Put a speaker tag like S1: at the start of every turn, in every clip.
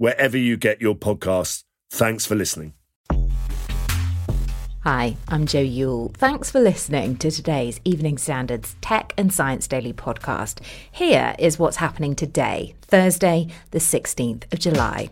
S1: wherever you get your podcasts. Thanks for listening.
S2: Hi, I'm Joe Yule. Thanks for listening to today's Evening Standards Tech and Science Daily podcast. Here is what's happening today, Thursday, the 16th of July.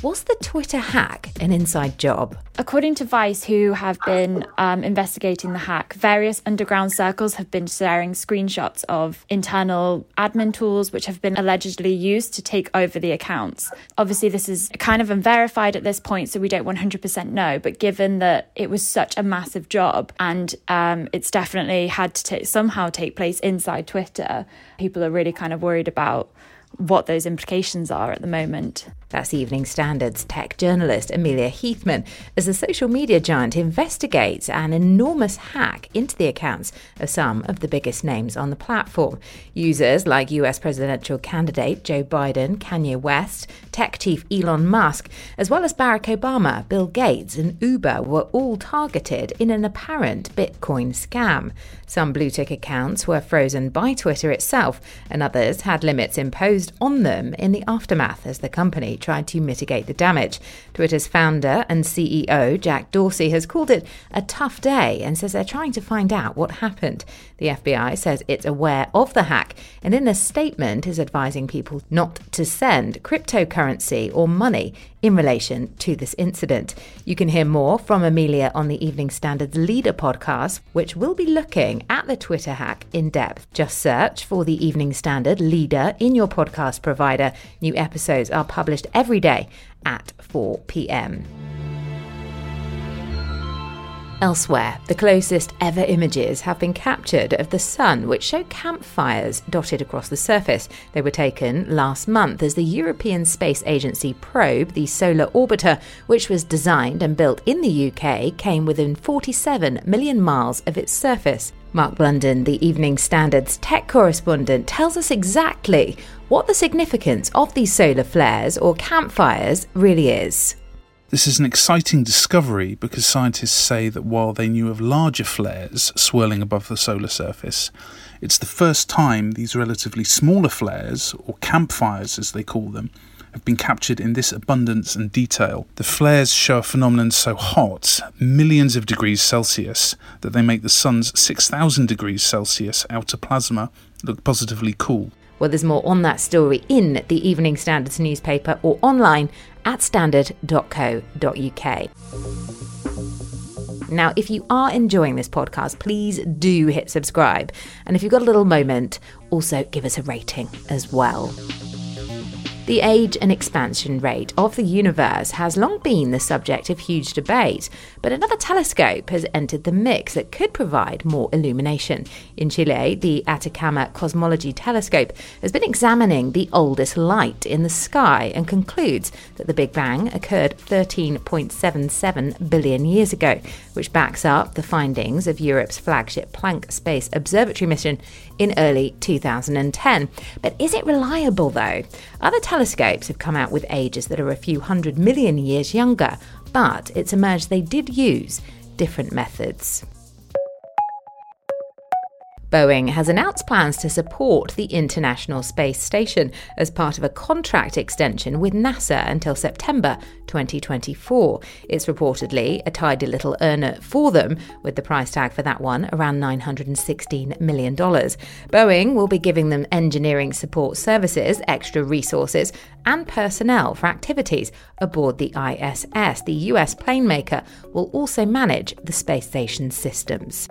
S2: Was the Twitter hack an inside job?
S3: According to Vice, who have been um, investigating the hack, various underground circles have been sharing screenshots of internal admin tools which have been allegedly used to take over the accounts. Obviously, this is kind of unverified at this point, so we don't 100% know. But given that it was such a massive job and um, it's definitely had to t- somehow take place inside Twitter, people are really kind of worried about what those implications are at the moment.
S2: That's Evening Standard's tech journalist Amelia Heathman as the social media giant investigates an enormous hack into the accounts of some of the biggest names on the platform. Users like US presidential candidate Joe Biden, Kanye West, tech chief Elon Musk, as well as Barack Obama, Bill Gates, and Uber were all targeted in an apparent Bitcoin scam. Some blue tick accounts were frozen by Twitter itself, and others had limits imposed on them in the aftermath as the company tried to mitigate the damage. Twitter's founder and CEO, Jack Dorsey, has called it a tough day and says they're trying to find out what happened. The FBI says it's aware of the hack and in a statement is advising people not to send cryptocurrency or money in relation to this incident. You can hear more from Amelia on the Evening Standard's Leader podcast, which will be looking at the Twitter hack in depth. Just search for the Evening Standard Leader in your podcast provider. New episodes are published every day at 4 p.m. Elsewhere, the closest ever images have been captured of the Sun, which show campfires dotted across the surface. They were taken last month as the European Space Agency probe, the Solar Orbiter, which was designed and built in the UK, came within 47 million miles of its surface. Mark Blunden, the Evening Standard's tech correspondent, tells us exactly what the significance of these solar flares or campfires really is.
S4: This is an exciting discovery because scientists say that while they knew of larger flares swirling above the solar surface, it's the first time these relatively smaller flares, or campfires as they call them, have been captured in this abundance and detail. The flares show a phenomenon so hot, millions of degrees Celsius, that they make the sun's 6,000 degrees Celsius outer plasma look positively cool.
S2: Well, there's more on that story in the Evening Standards newspaper or online at standard.co.uk. Now, if you are enjoying this podcast, please do hit subscribe. And if you've got a little moment, also give us a rating as well. The age and expansion rate of the universe has long been the subject of huge debate, but another telescope has entered the mix that could provide more illumination. In Chile, the Atacama Cosmology Telescope has been examining the oldest light in the sky and concludes that the Big Bang occurred 13.77 billion years ago, which backs up the findings of Europe's flagship Planck Space Observatory mission in early 2010. But is it reliable though? Other telescopes have come out with ages that are a few hundred million years younger, but it's emerged they did use different methods. Boeing has announced plans to support the International Space Station as part of a contract extension with NASA until September 2024. It's reportedly a tidy little earner for them, with the price tag for that one around $916 million. Boeing will be giving them engineering support services, extra resources, and personnel for activities aboard the ISS. The US plane maker will also manage the space station's systems.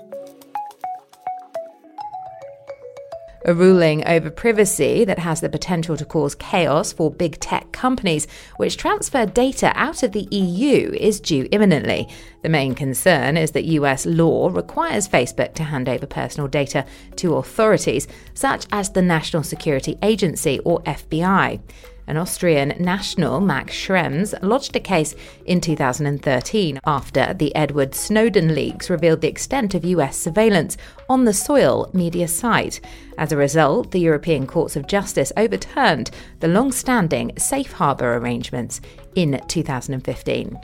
S2: A ruling over privacy that has the potential to cause chaos for big tech companies which transfer data out of the EU is due imminently. The main concern is that US law requires Facebook to hand over personal data to authorities such as the National Security Agency or FBI. An Austrian national, Max Schrems, lodged a case in 2013 after the Edward Snowden leaks revealed the extent of US surveillance on the Soil media site. As a result, the European Courts of Justice overturned the long standing safe harbour arrangements in 2015.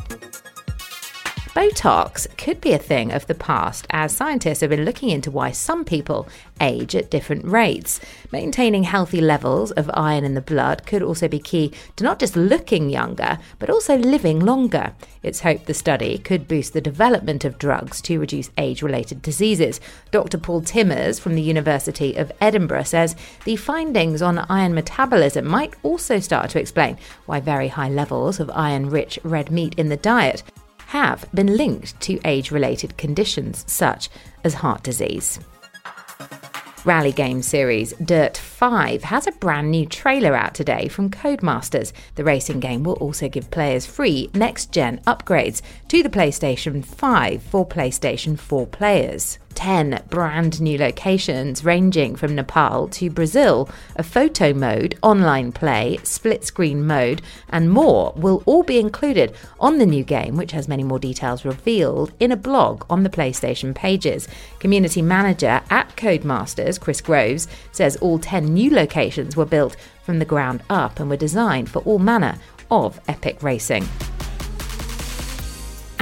S2: Botox could be a thing of the past, as scientists have been looking into why some people age at different rates. Maintaining healthy levels of iron in the blood could also be key to not just looking younger, but also living longer. It's hoped the study could boost the development of drugs to reduce age related diseases. Dr. Paul Timmers from the University of Edinburgh says the findings on iron metabolism might also start to explain why very high levels of iron rich red meat in the diet have been linked to age related conditions such as heart disease. Rally game series Dirt 5 has a brand new trailer out today from Codemasters. The racing game will also give players free next gen upgrades to the PlayStation 5 for PlayStation 4 players. 10 brand new locations ranging from Nepal to Brazil, a photo mode, online play, split screen mode, and more will all be included on the new game, which has many more details revealed in a blog on the PlayStation pages. Community manager at Codemasters, Chris Groves, says all 10 new locations were built from the ground up and were designed for all manner of epic racing.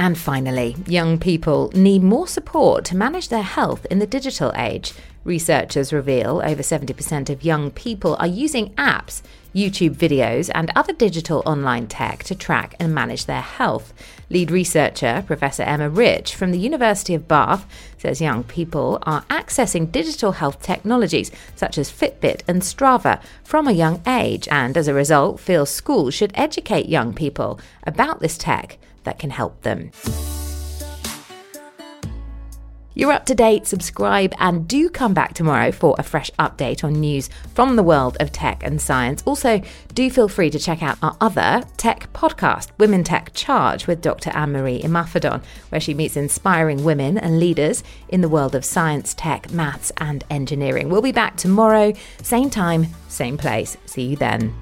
S2: And finally, young people need more support to manage their health in the digital age. Researchers reveal over 70% of young people are using apps, YouTube videos, and other digital online tech to track and manage their health. Lead researcher Professor Emma Rich from the University of Bath says young people are accessing digital health technologies such as Fitbit and Strava from a young age, and as a result, feels schools should educate young people about this tech that can help them. You're up to date, subscribe, and do come back tomorrow for a fresh update on news from the world of tech and science. Also, do feel free to check out our other tech podcast, Women Tech Charge, with Dr. Anne Marie Imafidon, where she meets inspiring women and leaders in the world of science, tech, maths, and engineering. We'll be back tomorrow, same time, same place. See you then.